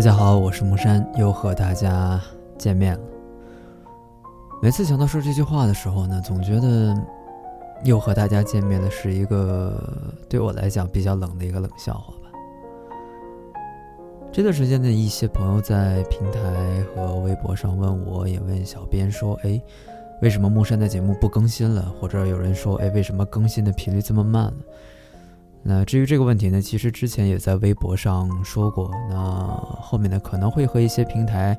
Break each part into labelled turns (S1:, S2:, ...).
S1: 大家好，我是木山，又和大家见面了。每次想到说这句话的时候呢，总觉得又和大家见面的是一个对我来讲比较冷的一个冷笑话吧。这段时间的一些朋友在平台和微博上问我，也问小编说：“哎，为什么木山的节目不更新了？”或者有人说：“哎，为什么更新的频率这么慢了？”那至于这个问题呢，其实之前也在微博上说过。那后面呢可能会和一些平台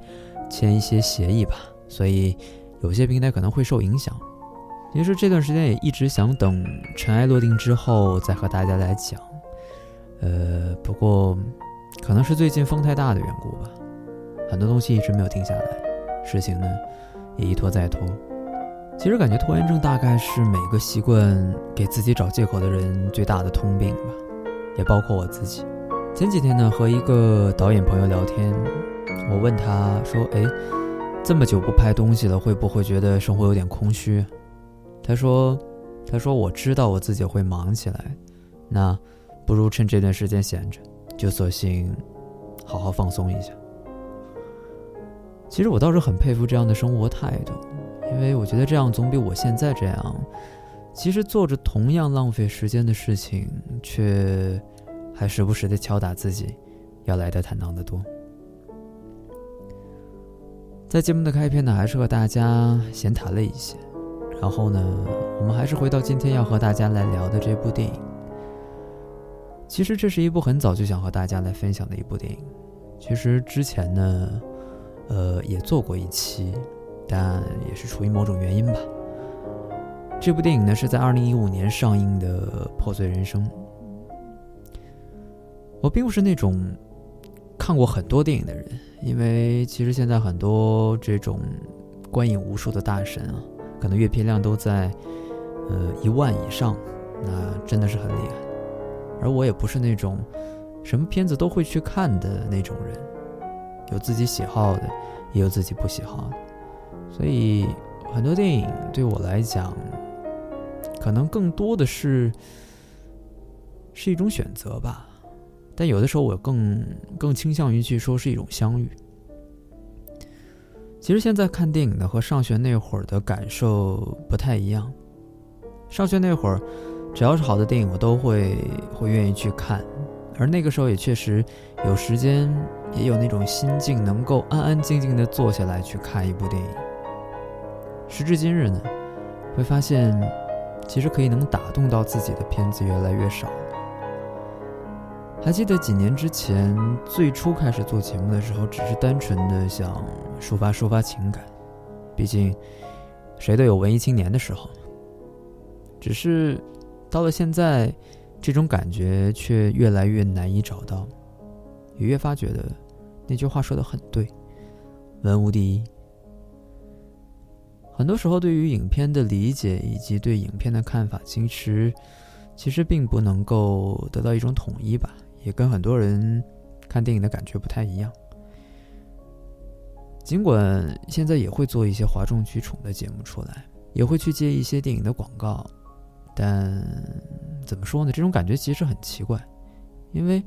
S1: 签一些协议吧，所以有些平台可能会受影响。其实这段时间也一直想等尘埃落定之后再和大家来讲。呃，不过可能是最近风太大的缘故吧，很多东西一直没有定下来，事情呢也一拖再拖。其实感觉拖延症大概是每个习惯给自己找借口的人最大的通病吧，也包括我自己。前几天呢，和一个导演朋友聊天，我问他说：“哎，这么久不拍东西了，会不会觉得生活有点空虚？”他说：“他说我知道我自己会忙起来，那不如趁这段时间闲着，就索性好好放松一下。”其实我倒是很佩服这样的生活态度。因为我觉得这样总比我现在这样，其实做着同样浪费时间的事情，却还时不时的敲打自己，要来的坦荡得多。在节目的开篇呢，还是和大家闲谈了一些，然后呢，我们还是回到今天要和大家来聊的这部电影。其实这是一部很早就想和大家来分享的一部电影，其实之前呢，呃，也做过一期。但也是出于某种原因吧。这部电影呢是在二零一五年上映的《破碎人生》。我并不是那种看过很多电影的人，因为其实现在很多这种观影无数的大神啊，可能阅片量都在呃一万以上，那真的是很厉害。而我也不是那种什么片子都会去看的那种人，有自己喜好的，也有自己不喜好的。所以，很多电影对我来讲，可能更多的是是一种选择吧。但有的时候，我更更倾向于去说是一种相遇。其实现在看电影的和上学那会儿的感受不太一样。上学那会儿，只要是好的电影，我都会会愿意去看，而那个时候也确实有时间，也有那种心境，能够安安静静的坐下来去看一部电影。时至今日呢，会发现，其实可以能打动到自己的片子越来越少。还记得几年之前最初开始做节目的时候，只是单纯的想抒发抒发情感，毕竟谁都有文艺青年的时候。只是到了现在，这种感觉却越来越难以找到，也越发觉得那句话说的很对：文无第一。很多时候，对于影片的理解以及对影片的看法，其实其实并不能够得到一种统一吧，也跟很多人看电影的感觉不太一样。尽管现在也会做一些哗众取宠的节目出来，也会去接一些电影的广告，但怎么说呢？这种感觉其实很奇怪，因为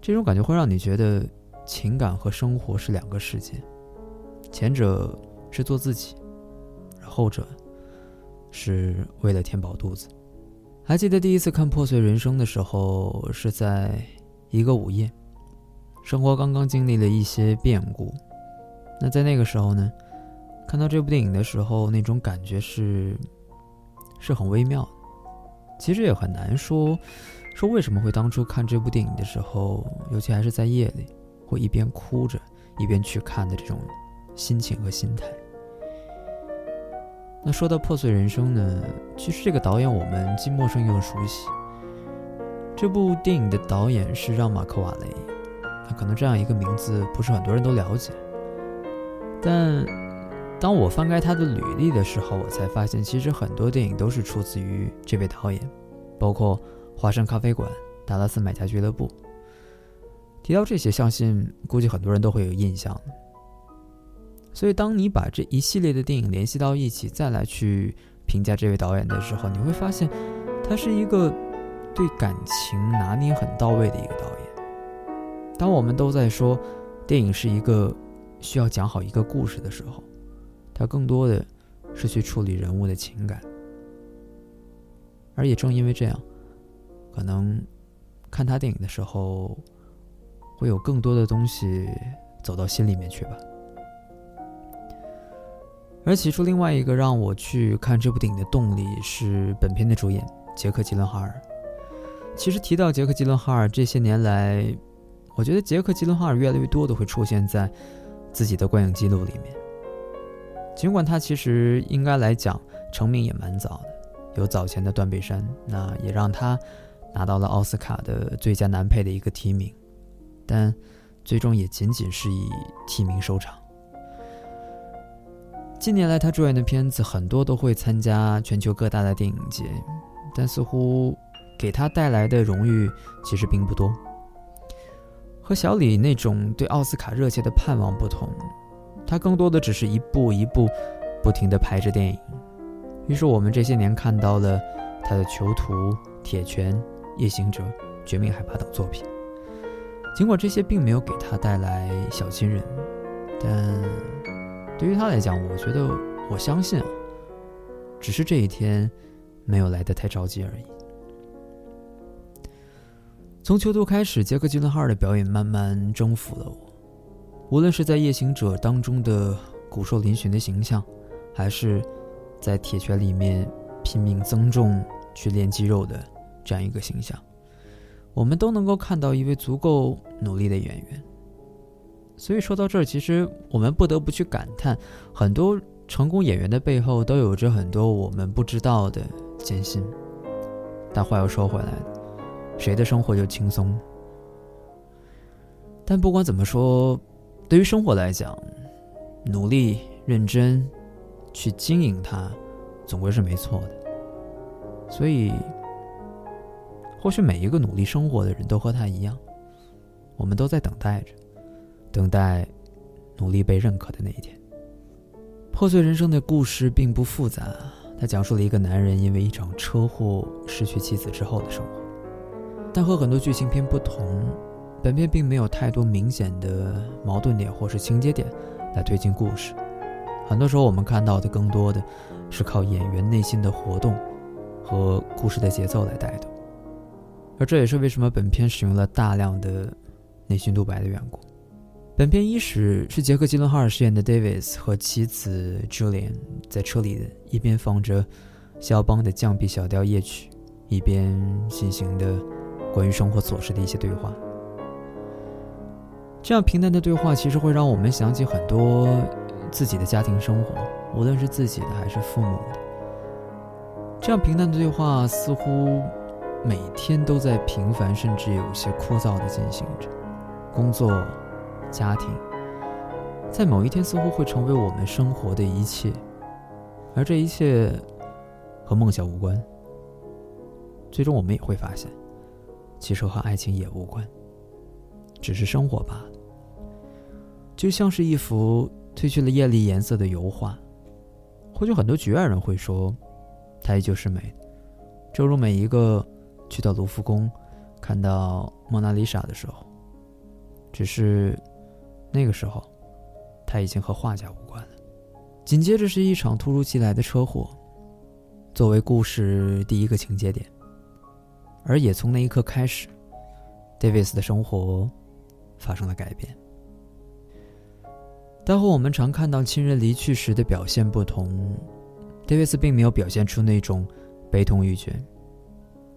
S1: 这种感觉会让你觉得情感和生活是两个世界，前者是做自己。后者是为了填饱肚子。还记得第一次看《破碎人生》的时候，是在一个午夜，生活刚刚经历了一些变故。那在那个时候呢，看到这部电影的时候，那种感觉是是很微妙的。其实也很难说说为什么会当初看这部电影的时候，尤其还是在夜里，会一边哭着一边去看的这种心情和心态。那说到破碎人生呢，其实这个导演我们既陌生又熟悉。这部电影的导演是让·马克·瓦雷，那可能这样一个名字不是很多人都了解。但当我翻开他的履历的时候，我才发现其实很多电影都是出自于这位导演，包括《华盛咖啡馆》《达拉斯买家俱乐部》。提到这些，相信估计很多人都会有印象。所以，当你把这一系列的电影联系到一起，再来去评价这位导演的时候，你会发现，他是一个对感情拿捏很到位的一个导演。当我们都在说电影是一个需要讲好一个故事的时候，他更多的是去处理人物的情感。而也正因为这样，可能看他电影的时候，会有更多的东西走到心里面去吧。而起初，另外一个让我去看这部电影的动力是本片的主演杰克·吉伦哈尔。其实提到杰克·吉伦哈尔，这些年来，我觉得杰克·吉伦哈尔越来越多的会出现在自己的观影记录里面。尽管他其实应该来讲成名也蛮早的，有早前的《断背山》，那也让他拿到了奥斯卡的最佳男配的一个提名，但最终也仅仅是以提名收场。近年来，他主演的片子很多都会参加全球各大的电影节，但似乎给他带来的荣誉其实并不多。和小李那种对奥斯卡热切的盼望不同，他更多的只是一步一步不停地拍着电影。于是我们这些年看到了他的《囚徒》《铁拳》《夜行者》《绝命海拔》等作品。尽管这些并没有给他带来小金人，但。对于他来讲，我觉得我相信，只是这一天没有来得太着急而已。从囚徒开始，杰克·吉伦哈尔的表演慢慢征服了我。无论是在《夜行者》当中的骨瘦嶙峋的形象，还是在《铁拳》里面拼命增重去练肌肉的这样一个形象，我们都能够看到一位足够努力的演员。所以说到这儿，其实我们不得不去感叹，很多成功演员的背后都有着很多我们不知道的艰辛。但话又说回来，谁的生活就轻松？但不管怎么说，对于生活来讲，努力认真去经营它，总归是没错的。所以，或许每一个努力生活的人都和他一样，我们都在等待着。等待努力被认可的那一天。破碎人生的故事并不复杂，它讲述了一个男人因为一场车祸失去妻子之后的生活。但和很多剧情片不同，本片并没有太多明显的矛盾点或是情节点来推进故事。很多时候，我们看到的更多的是靠演员内心的活动和故事的节奏来带动。而这也是为什么本片使用了大量的内心独白的缘故。本片伊始是杰克·吉伦哈尔饰演的 Davis 和妻子 Julian 在车里一边放着肖邦的降 B 小调夜曲，一边进行的关于生活琐事的一些对话。这样平淡的对话，其实会让我们想起很多自己的家庭生活，无论是自己的还是父母的。这样平淡的对话，似乎每天都在平凡，甚至有些枯燥的进行着工作。家庭，在某一天似乎会成为我们生活的一切，而这一切和梦想无关。最终，我们也会发现，其实和爱情也无关，只是生活罢了。就像是一幅褪去了艳丽颜色的油画，或许很多局外人会说，它依旧是美。正如每一个去到卢浮宫看到蒙娜丽莎的时候，只是。那个时候，他已经和画家无关了。紧接着是一场突如其来的车祸，作为故事第一个情节点，而也从那一刻开始，Davis 的生活发生了改变。但和我们常看到亲人离去时的表现不同，Davis 并没有表现出那种悲痛欲绝，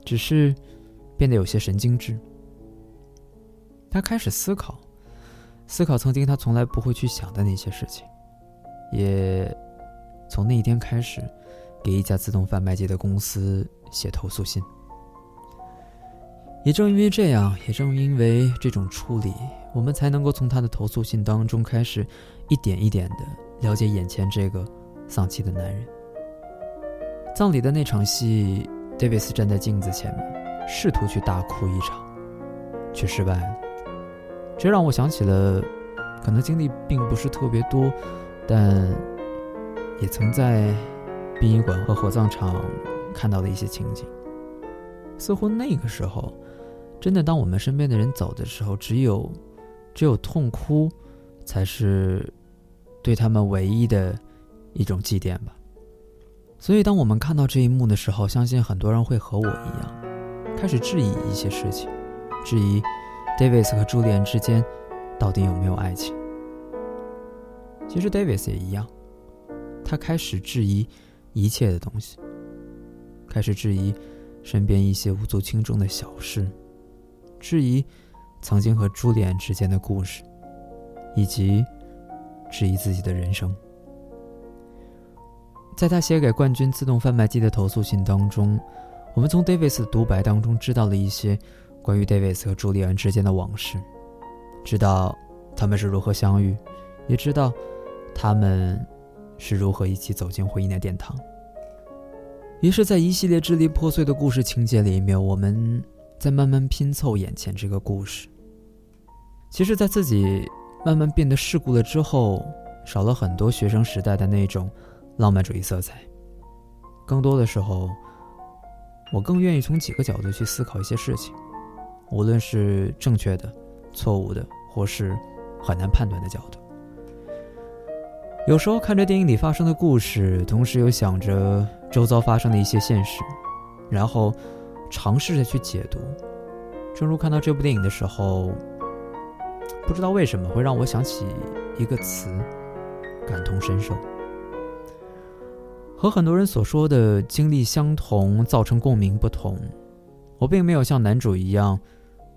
S1: 只是变得有些神经质。他开始思考。思考曾经他从来不会去想的那些事情，也从那一天开始，给一家自动贩卖机的公司写投诉信。也正因为这样，也正因为这种处理，我们才能够从他的投诉信当中开始，一点一点的了解眼前这个丧气的男人。葬礼的那场戏，Davis 站在镜子前面，试图去大哭一场，却失败了。这让我想起了，可能经历并不是特别多，但也曾在殡仪馆和火葬场看到的一些情景。似乎那个时候，真的当我们身边的人走的时候，只有只有痛哭，才是对他们唯一的一种祭奠吧。所以，当我们看到这一幕的时候，相信很多人会和我一样，开始质疑一些事情，质疑 Davis 和朱莉安之间到底有没有爱情。其实 Davis 也一样，他开始质疑一切的东西，开始质疑身边一些无足轻重的小事，质疑曾经和朱莉安之间的故事，以及质疑自己的人生。在他写给冠军自动贩卖机的投诉信当中，我们从 Davis 的独白当中知道了一些关于 Davis 和朱莉安之间的往事，知道他们是如何相遇，也知道他们是如何一起走进婚姻的殿堂。于是，在一系列支离破碎的故事情节里面，我们在慢慢拼凑眼前这个故事。其实，在自己慢慢变得世故了之后，少了很多学生时代的那种。浪漫主义色彩，更多的时候，我更愿意从几个角度去思考一些事情，无论是正确的、错误的，或是很难判断的角度。有时候看着电影里发生的故事，同时又想着周遭发生的一些现实，然后尝试着去解读。正如看到这部电影的时候，不知道为什么会让我想起一个词：感同身受。和很多人所说的经历相同造成共鸣不同，我并没有像男主一样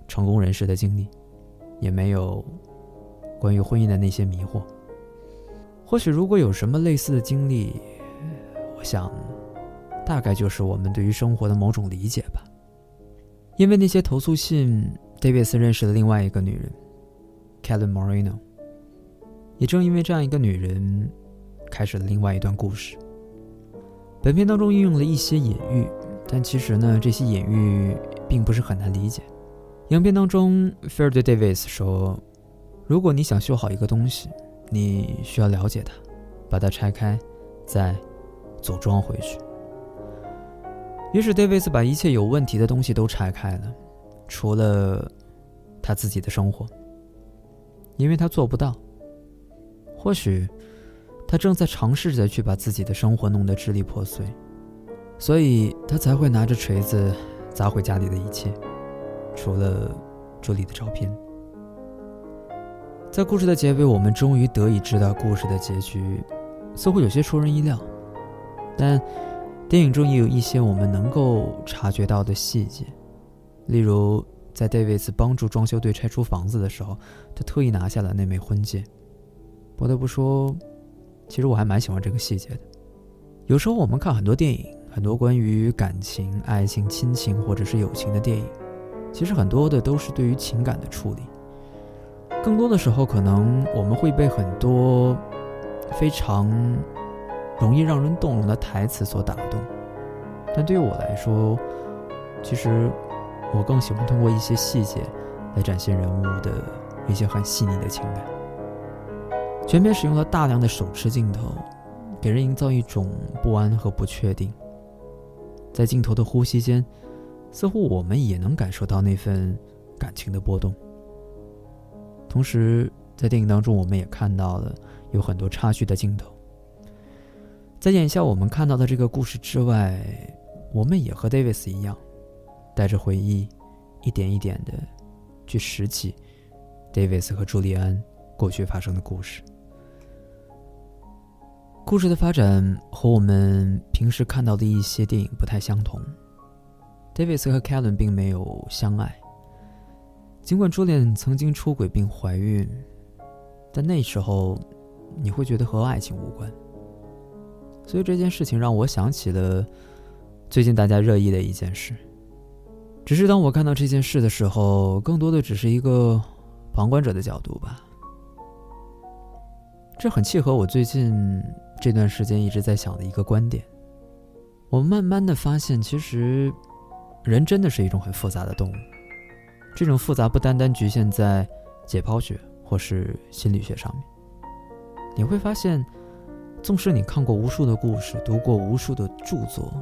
S1: 成功人士的经历，也没有关于婚姻的那些迷惑。或许如果有什么类似的经历，我想大概就是我们对于生活的某种理解吧。因为那些投诉信，Davis 认识了另外一个女人，Kellen Moreno。也正因为这样一个女人，开始了另外一段故事。本片当中运用了一些隐喻，但其实呢，这些隐喻并不是很难理解。影片当中，菲尔对 Davis 说：“如果你想修好一个东西，你需要了解它，把它拆开，再组装回去。”于是，Davis 把一切有问题的东西都拆开了，除了他自己的生活，因为他做不到。或许。他正在尝试着去把自己的生活弄得支离破碎，所以他才会拿着锤子砸毁家里的一切，除了这里的照片。在故事的结尾，我们终于得以知道故事的结局，似乎有些出人意料，但电影中也有一些我们能够察觉到的细节，例如在 David 帮助装修队拆除房子的时候，他特意拿下了那枚婚戒。不得不说。其实我还蛮喜欢这个细节的。有时候我们看很多电影，很多关于感情、爱情、亲情或者是友情的电影，其实很多的都是对于情感的处理。更多的时候，可能我们会被很多非常容易让人动容的台词所打动。但对于我来说，其实我更喜欢通过一些细节来展现人物的一些很细腻的情感。全片使用了大量的手持镜头，给人营造一种不安和不确定。在镜头的呼吸间，似乎我们也能感受到那份感情的波动。同时，在电影当中，我们也看到了有很多插叙的镜头。在眼下我们看到的这个故事之外，我们也和 Davis 一样，带着回忆，一点一点的去拾起 Davis 和朱利安过去发生的故事。故事的发展和我们平时看到的一些电影不太相同。Davis 和 Kellen 并没有相爱，尽管朱莉曾经出轨并怀孕，但那时候你会觉得和爱情无关。所以这件事情让我想起了最近大家热议的一件事。只是当我看到这件事的时候，更多的只是一个旁观者的角度吧。这很契合我最近。这段时间一直在想的一个观点，我慢慢的发现，其实人真的是一种很复杂的动物。这种复杂不单单局限在解剖学或是心理学上面。你会发现，纵使你看过无数的故事，读过无数的著作，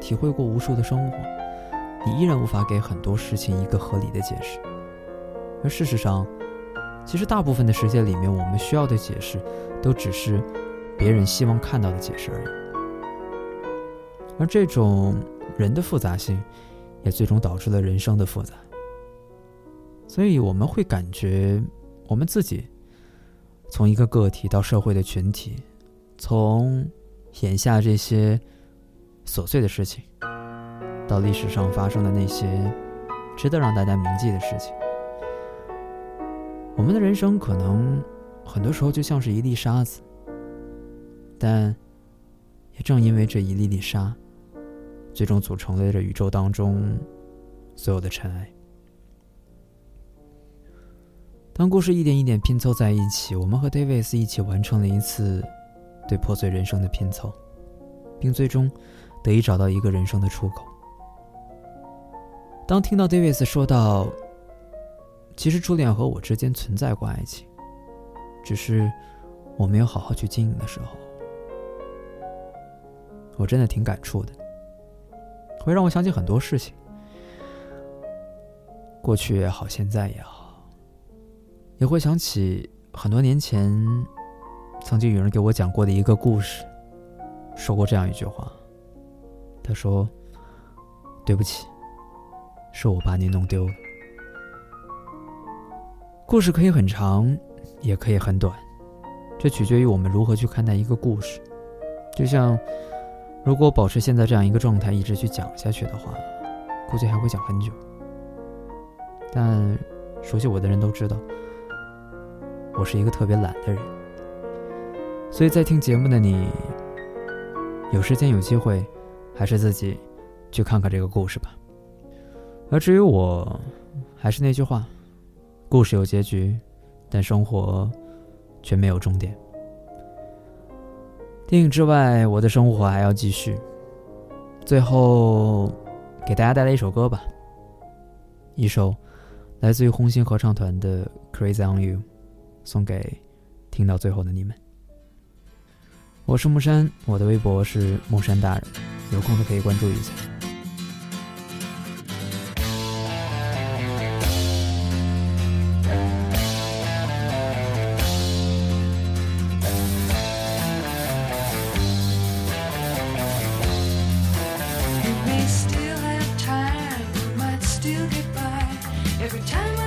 S1: 体会过无数的生活，你依然无法给很多事情一个合理的解释。而事实上，其实大部分的时间里面，我们需要的解释，都只是别人希望看到的解释而已。而这种人的复杂性，也最终导致了人生的复杂。所以我们会感觉，我们自己从一个个体到社会的群体，从眼下这些琐碎的事情，到历史上发生的那些值得让大家铭记的事情，我们的人生可能很多时候就像是一粒沙子，但也正因为这一粒粒沙，最终组成了这宇宙当中所有的尘埃。当故事一点一点拼凑在一起，我们和 Davis 一起完成了一次对破碎人生的拼凑，并最终得以找到一个人生的出口。当听到 Davis 说到“其实初恋和我之间存在过爱情，只是我没有好好去经营”的时候，我真的挺感触的，会让我想起很多事情，过去也好，现在也好。也会想起很多年前，曾经有人给我讲过的一个故事，说过这样一句话。他说：“对不起，是我把你弄丢了。”故事可以很长，也可以很短，这取决于我们如何去看待一个故事。就像，如果保持现在这样一个状态，一直去讲下去的话，估计还会讲很久。但熟悉我的人都知道。我是一个特别懒的人，所以在听节目的你，有时间有机会，还是自己去看看这个故事吧。而至于我，还是那句话，故事有结局，但生活却没有终点。电影之外，我的生活还要继续。最后，给大家带来一首歌吧，一首来自于红星合唱团的《Crazy on You》。送给听到最后的你们。我是木山，我的微博是木山大人，有空的可以关注一下。
S2: still get by every time.